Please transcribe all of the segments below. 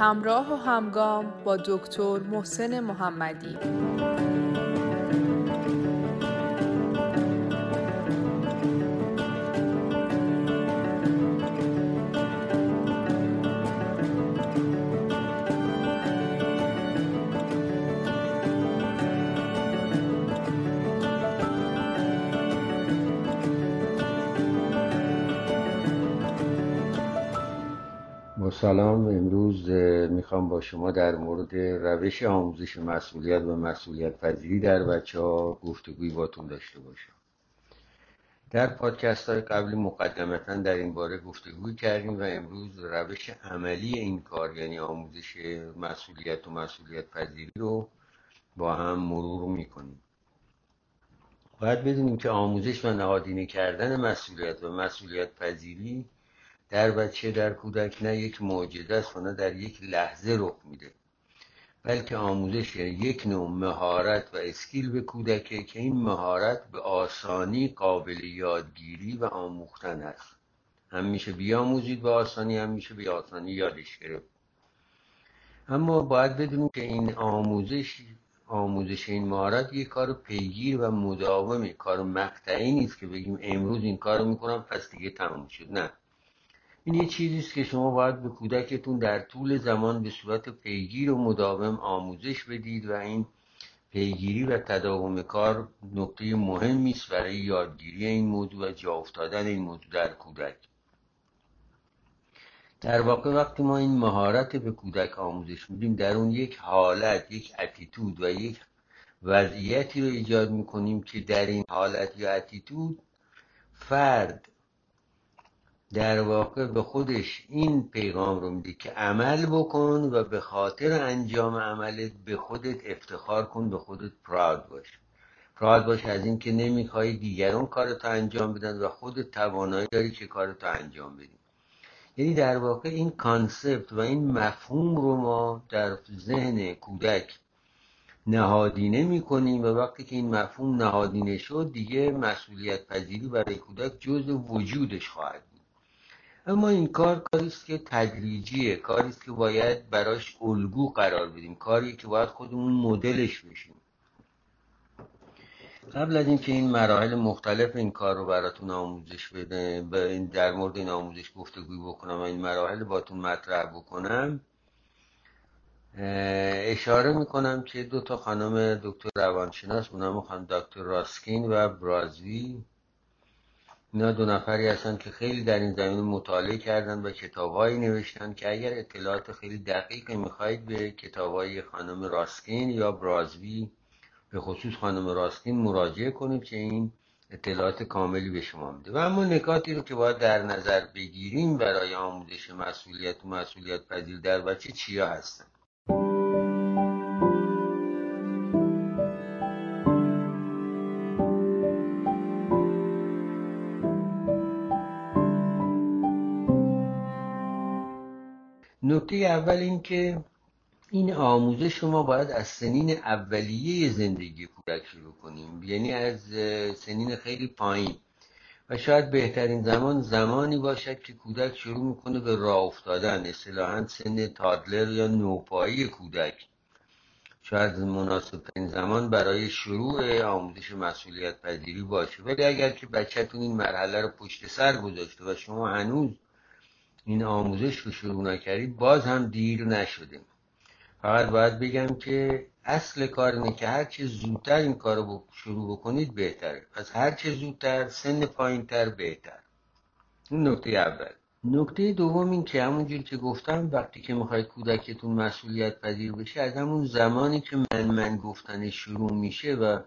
همراه و همگام با دکتر محسن محمدی. سلام. امروز می‌خوام با شما در مورد روش آموزش مسئولیت و مسئولیت پذیری در بچه ها گفتگوی باتون داشته باشم. در پادکست های قبلی مقدمتا در این باره گفتگوی کردیم و امروز روش عملی این کار یعنی آموزش مسئولیت و مسئولیت پذیری رو با هم مرور می‌کنیم. باید بدونیم که آموزش و نهادینه کردن مسئولیت و مسئولیت پذیری در بچه در کودک نه یک معجزه است و نه در یک لحظه رخ میده. بلکه آموزش یک نوع مهارت و اسکیل به کودکه که این مهارت به آسانی قابل یادگیری و آموختن است. هم میشه بیاموزید به آسانی هم میشه به آسانی یادش گرفت. اما باید بدونیم که این آموزش آموزش این مهارت یک کار پیگیر و مداومه کار مقطعی نیست که بگیم امروز این کار می‌کنم پس دیگه تموم شد. نه. این یه چیزی است که شما باید به کودکتون در طول زمان به صورت پیگیر و مداوم آموزش بدید و این پیگیری و تداوم کار نکته مهمی است برای یادگیری این موضوع و جا افتادن این موضوع در کودک. در واقع وقتی ما این مهارت به کودک آموزش میدیم در اون یک حالت یک اتیتود و یک وضعیتی رو ایجاد می‌کنیم که در این حالت یا اتیتود فرد در واقع به خودش این پیغام رو میده که عمل بکن و به خاطر انجام عملت به خودت افتخار کن به خودت پراد باش. پراد باش از این که نمی‌خوای دیگران کارتو انجام بدن و خودت توانایی داری که کارتو انجام بدی. یعنی در واقع این کانسپت و این مفهوم رو ما در ذهن کودک نهادینه می‌کنیم و وقتی که این مفهوم نهادینه شد دیگه مسئولیت پذیری برای کودک جز وجودش خواهد اما این کار کاری است که تدریجیه. کاری است که باید براش الگو قرار بدیم. کاری که باید خودمون مدلش بشیم. قبل از اینکه این مراحل مختلف این کار رو براتون آموزش بده در مورد این آموزش گفتگوی بکنم و این مراحل باتون مطرح بکنم اشاره می‌کنم که دو تا خانم دکتر روانشناس اونم خانم دکتر راسکین و برازوی اینا دو نفری هستن که خیلی در این زمین مطالعه کردن و کتابهایی نوشتن که اگر اطلاعات خیلی دقیقی می‌خواهید به کتابهای خانم راسکین یا برازوی به خصوص خانم راسکین مراجعه کنید که این اطلاعات کاملی به شما میده. و اما نکاتی رو که باید در نظر بگیریم برای آموزش مسئولیت و مسئولیت پذیر در بچه چیا هستن. اول این که این آموزش شما باید از سنین اولیه زندگی کودک شروع کنیم. یعنی از سنین خیلی پایین. و شاید بهترین زمان زمانی باشد که کودک شروع می‌کنه به راه افتادن اصطلاحا سن تادلر یا نوپایی کودک. شاید مناسب این زمان برای شروع آموزش مسئولیت پذیری باشه. ولی اگر که بچهتون این مرحله رو پشت سر گذاشته و شما هنوز این آموزش رو شروع نکردید باز هم دیر نشده فقط باید بگم که اصل کار اینه که هر چه زودتر این کار رو شروع بکنید بهتره. پس هر چه زودتر سن پایین تر بهتر. این نکته اول. نکته دوم این که همونجور که گفتم وقتی که می‌خواید کودکتون مسئولیت پذیر بشه از همون زمانی که من من گفتن شروع میشه و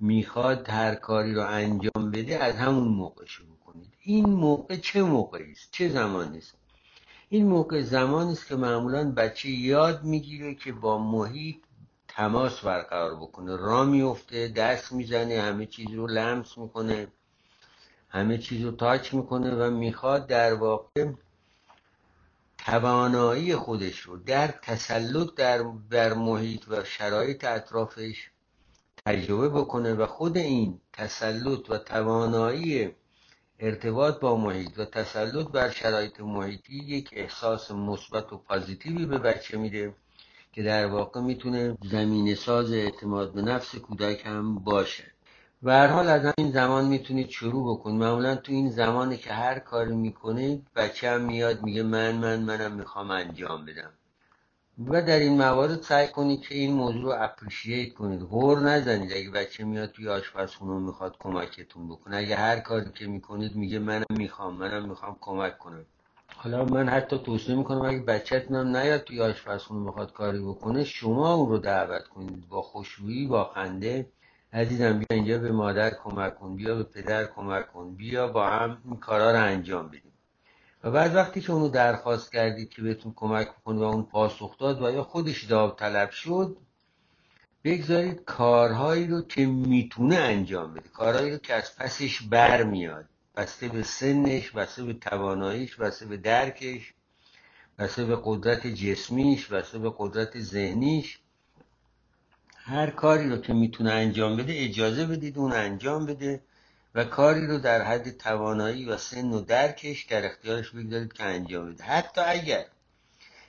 می‌خواد هر کاری رو انجام بده از همون موقع شروع این موقع چه موقعی است؟ چه زمانی است؟ این موقع زمانی است که معمولا بچه یاد می‌گیره که با محیط تماس برقرار بکنه. را میفته دست می‌زنه همه چیز رو لمس می‌کنه همه چیز رو تاچ می‌کنه و می‌خواد در واقع توانایی خودش رو در تسلط در, در محیط و شرایط اطرافش تجربه بکنه و خود این تسلط و توانایی ارتباط با محیط و تسلط بر شرایط محیطی یک احساس مثبت و پازیتیوی به بچه میده که در واقع می‌تونه زمین ساز اعتماد به نفس کودک هم باشه. و هر حال از همین زمان می‌تونید شروع بکنید. معمولا تو این زمانی که هر کاری می‌کنید بچه هم میاد میگه من من منم می‌خوام انجام بدم. و در این موارد سعی کنید که این موضوع رو اپریشیت کنید. غور نزنید. اگه بچه میاد توی آشپزخونه می‌خواد کمکتون بکنه. اگه هر کاری که می‌کنید میگه منم می‌خوام منم می‌خوام کمک کنم. حالا من حتی توصیه می‌کنم اگه بچهتون هم نیاد توی آشپزخونه می‌خواد کاری بکنه شما اون رو دعوت کنید. با خوشبویی با خنده. عزیزم بیا اینجا به مادر کمک کن بیا به پدر کمک کن بیا با هم این کارا رو انجام بدیم. و بعد وقتی که اونو درخواست کردید که بهتون کمک کنه و اون پاسخ داد و یا خودش داوطلب شد بگذارید کارهایی رو که می‌تونه انجام بده کارهایی رو که از پسش برمیاد بسته به سنش بسته به تواناییش بسته به درکش بسته به قدرت جسمیش بسته به قدرت ذهنیش. هر کاری رو که می‌تونه انجام بده اجازه بدید اون انجام بده. و کاری رو در حد توانایی و سن و درکش در اختیارش بگذارید که انجام بده. حتی اگر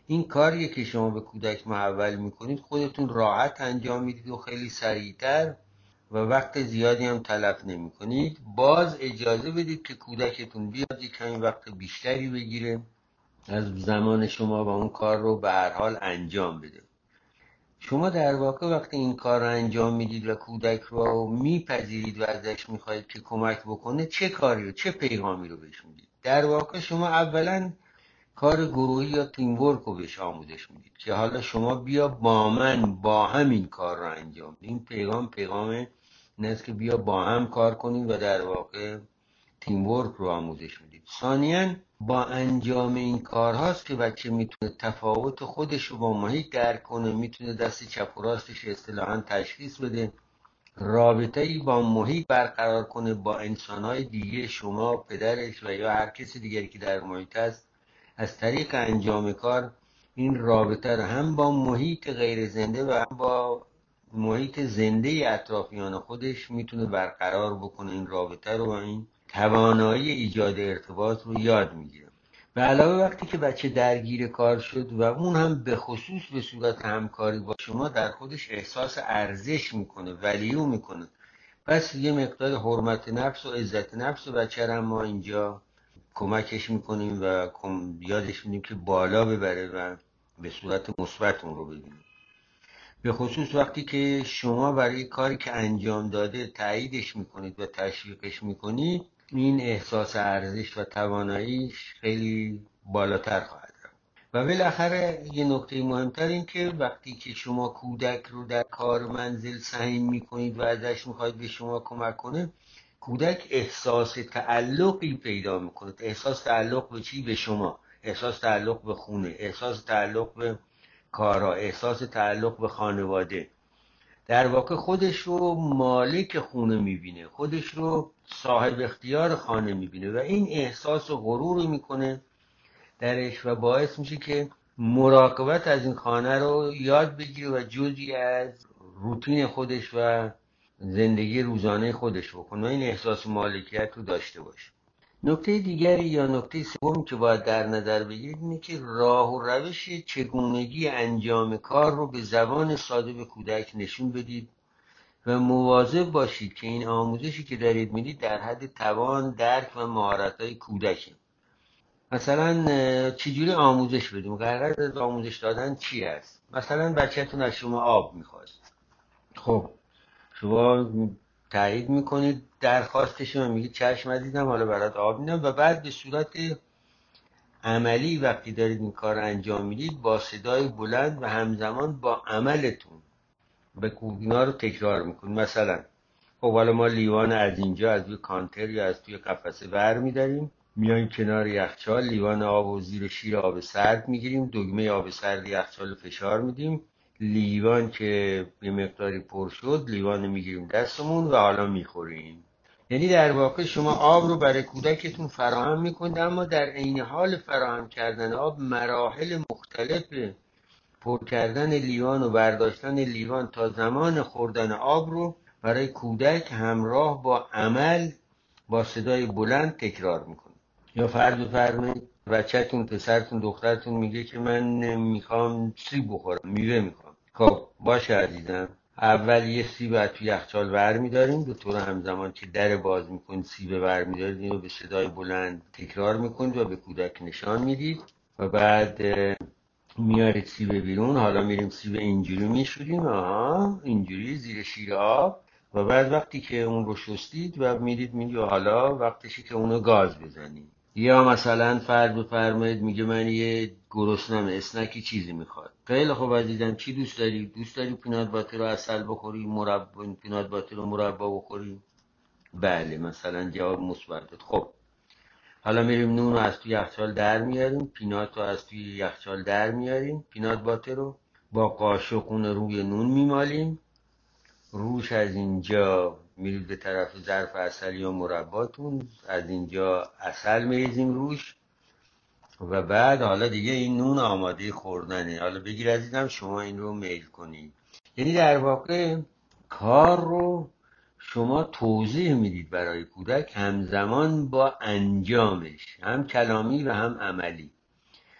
این کاریه که شما به کودک محول می‌کنید خودتون راحت انجام می‌دید و خیلی سریعتر و وقت زیادی هم تلف نمی کنید باز اجازه بدید که کودکتون بیاد یک کمی وقت بیشتری بگیره از زمان شما و اون کار رو به هر حال انجام بده. شما در واقع وقتی این کار رو انجام می‌دید و کودک رو میپذیرید و ازش می‌خواهید که کمک بکنه چه کاری و چه پیغامی رو بهش می‌دید؟ در واقع شما اولا کار گروهی یا تیم ورک رو بهش آموزش می‌دید که حالا شما بیا با من با هم این کار رو انجام این پیغام پیغام این است که بیا با هم کار کنیم و در واقع تیم ورک رو آموزش می‌دید ثانیا با انجام این کارهاست که بچه می‌تونه تفاوت خودش رو با محیط درک کنه می‌تونه دست چپ و راستش اصطلاحا تشخیص بده. رابطه ای با محیط برقرار کنه با انسانهای دیگه شما پدرش و یا هر کسی دیگری که در محیط هست. از طریق انجام کار این رابطه رو هم با محیط غیر زنده و هم با محیط زنده اطرافیان خودش می‌تونه برقرار بکنه. این رابطه رو و این توانایی ایجاد ارتباط رو یاد می‌گیره به علاوه وقتی که بچه درگیر کار شد و اون هم به خصوص به صورت همکاری با شما در خودش احساس ارزش می‌کنه ولیو می‌کنه. پس یه مقدار حرمت نفس و عزت نفس و بچه ما اینجا کمکش می‌کنیم و یادش میدیم که بالا ببره و به صورت مثبت اون رو ببینیم به خصوص وقتی که شما برای کاری که انجام داده تاییدش می‌کنید و تشویقش می‌کنید این احساس ارزش و تواناییش خیلی بالاتر خواهد رفت. و بالاخره یه نکته مهمتر این که وقتی که شما کودک رو در کار منزل سهیم می‌کنید و ازش می‌خواید به شما کمک کنه کودک احساس تعلقی پیدا می‌کنه. احساس تعلق به چی؟ به شما. احساس تعلق به خونه. احساس تعلق به کارا. احساس تعلق به خانواده. در واقع خودش رو مالک خونه می‌بینه خودش رو صاحب اختیار خانه می‌بینه و این احساس و غرور می‌کنه درش و باعث میشه که مراقبت از این خانه رو یاد بگیره و جزی از روتین خودش و زندگی روزانه خودش بکنه و این احساس مالکیت رو داشته باشه. نکته دیگری یا نکته سوم که باید در نظر بگیرید اینه که راه و روش چگونگی انجام کار رو به زبان ساده به کودک نشون بدید و مواظب باشید که این آموزشی که دارید می‌دید در حد توان درک و مهارت های کودکه مثلا چجوری آموزش بدیم؟ قرار از آموزش دادن چی است؟ مثلا بچهتون از شما آب می‌خواد خب شما تایید می‌کنید درخواستش رو میگید چشم عزیزم حالا برات آب میدم. و بعد به صورت عملی وقتی دارید این کار انجام می‌دید با صدای بلند و همزمان با عملتون به اینا رو تکرار می‌کنید. مثلا خب حالا ما لیوان از اینجا از توی کانتر یا از توی قفسه ور میداریم. میایم کنار یخچال لیوان آب و زیر شیر آب سرد می‌گیریم. دگمه آب سرد یخچال فشار میدیم. لیوان که به مقداری پر شد لیوان می‌گیریم دستمون و حالا می‌خوریم. یعنی در واقع شما آب رو برای کودکتون فراهم می‌کنید اما در عین حال فراهم کردن آب مراحل مختلف پر کردن لیوان و برداشتن لیوان تا زمان خوردن آب رو برای کودک همراه با عمل با صدای بلند تکرار می‌کنید. یا فرض بفرمایید بچهتون پسرتون دخترتون میگه که من می‌خوام سیب بخورم میوه می‌خوام خب باشه عزیزم اول یه سیب تو یخچال ور میداریم به طور همزمان که در باز می‌کنید سیب ور میدارید اینو به صدای بلند تکرار می‌کنید و به کودک نشان می‌دید. و بعد میارید سیب بیرون. حالا میریم سیب اینجوری میشوریم. آها اینجوری زیر شیر آب. و بعد وقتی که اون رو شستید و میرید میگه حالا وقتشی که اونو گاز بزنید یا مثلا فرد بفرمایید میگه من یه گرسنم اسنکی چیزی می‌خواد. خیلی خوب عزیزم چی دوست داری؟ دوست داری پینات باتر رو اصل بخوری مربا پینات باتر رو مربا بخوری؟ بله مثلا جواب مثبت خب حالا میریم نون رو از توی یخچال در میاریم پینات رو از توی یخچال در میاریم پینات باتر رو با قاشق اون روی نون میمالیم. روش از اینجا میرید به طرف ظرف اصل یا مرباتون از اینجا اصل میریزیم روش و بعد حالا دیگه این نون آماده خوردنه. حالا بگیر عزیزم شما این رو میل کنید یعنی در واقع کار رو شما توضیح می‌دید برای کودک همزمان با انجامش هم کلامی و هم عملی.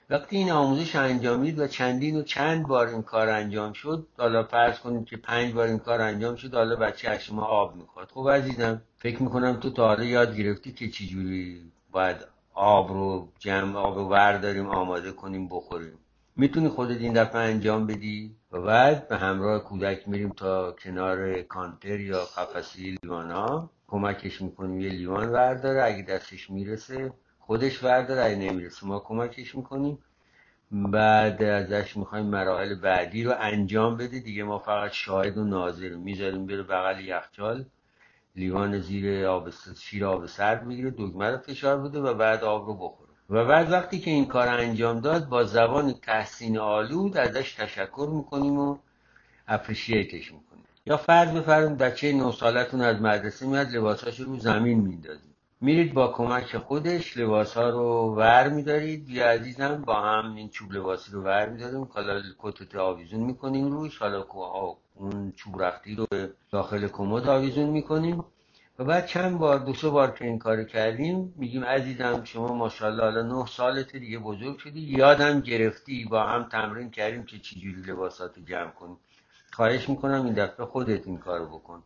وقتی این آموزش انجامید و چندین و چند بار این کار انجام شد حالا فرض کنید که پنج بار این کار انجام شد حالا بچه از شما آب می‌خواد خب عزیزم فکر می‌کنم تو تا حالا یاد گرفتی که چجوری باید آب رو جمع آب رو برداریم آماده کنیم بخوریم. می‌تونی خودت این دفعه انجام بدی و بعد به همراه کودک میریم تا کنار کانتر یا قفسی لیوان ها کمکش می‌کنیم یه لیوان ورداره اگه دستش می‌رسه خودش ورداره اگه نمی‌رسه ما کمکش می‌کنیم. بعد ازش می‌خوایم مراحل بعدی رو انجام بده. دیگه ما فقط شاهد و ناظر می‌ذاریم بره بغل یخچال. لیوان زیر آب شیر آب سرد می‌گیره. دگمه رو فشار بده و بعد آب رو بخوره. و بعد وقتی که این کار انجام داد با زبان تحسین آلود ازش تشکر می‌کنیم و اپریشیتش می‌کنیم. یا فرض بفرمایید بچه نه سالتون از مدرسه میاد لباساش رو زمین میندازید. میرید با کمک خودش لباس ها رو ور میدارید. یا عزیزم با هم این چوب لباسی رو ور میداریم. حالا کتت آویزون می‌کنیم روش. حالا اون چوب رختی رو به داخل کمد آویزون می‌کنیم. و بعد چند بار دو سه بار که این کار کردیم میگیم عزیزم شما ماشاءالله حالا نه سالت دیگه بزرگ شدی. یادم گرفتی. با هم تمرین کردیم که چجوری لباسات جمع کنیم. خواهش می‌کنم این دفعه خودت این کار بکن.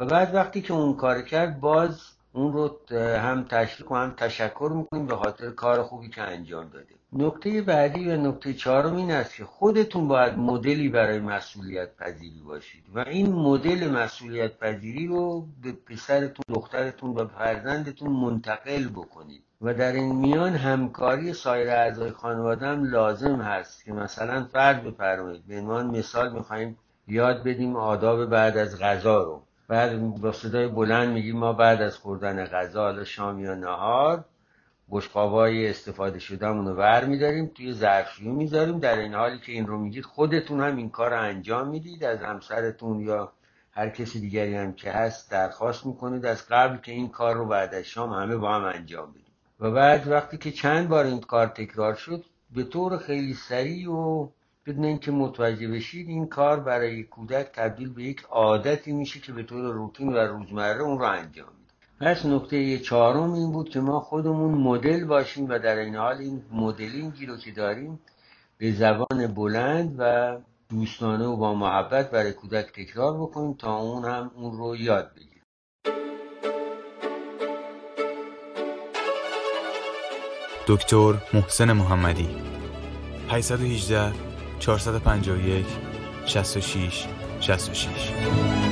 و بعد وقتی که اون کار کرد باز اون رو هم تشویق و هم تشکر می‌کنیم به خاطر کار خوبی که انجام داده نکته بعدی و نکته چهارم این است که خودتون باید مدلی برای مسئولیت پذیری باشید و این مدل مسئولیت پذیری رو به پسرتون دخترتون و فرزندتون منتقل بکنید و در این میان همکاری سایر اعضای خانواده هم لازم هست که مثلا فرد بفرمایید. به عنوان مثال می‌خوایم یاد بدیم آداب بعد از غذا رو. بعد با صدای بلند میگیم ما بعد از خوردن غذا حالا شام یا نهار بشقابای استفاده شدهمون رو ور میداریم توی ظرفشویی می‌ذاریم. در این حالی که این رو میگید خودتون هم این کار رو انجام می‌دید. از همسرتون یا هر کسی دیگری هم که هست درخواست می‌کنید از قبل که این کار رو بعد از شام همه با هم انجام بدیم. و بعد وقتی که چند بار این کار تکرار شد به طور خیلی سریع و بدون اینکه متوجه بشید این کار برای کودک تبدیل به یک عادتی میشه که به طور روتین و روزمره اون رو انجام میده. پس نکته چهارم این بود که ما خودمون مدل باشیم و در این حال این مدلینگی رو که داریم به زبان بلند و دوستانه و با محبت برای کودک تکرار بکنیم تا اون هم اون رو یاد بگیره. دکتر محسن محمدی 818 451 66 66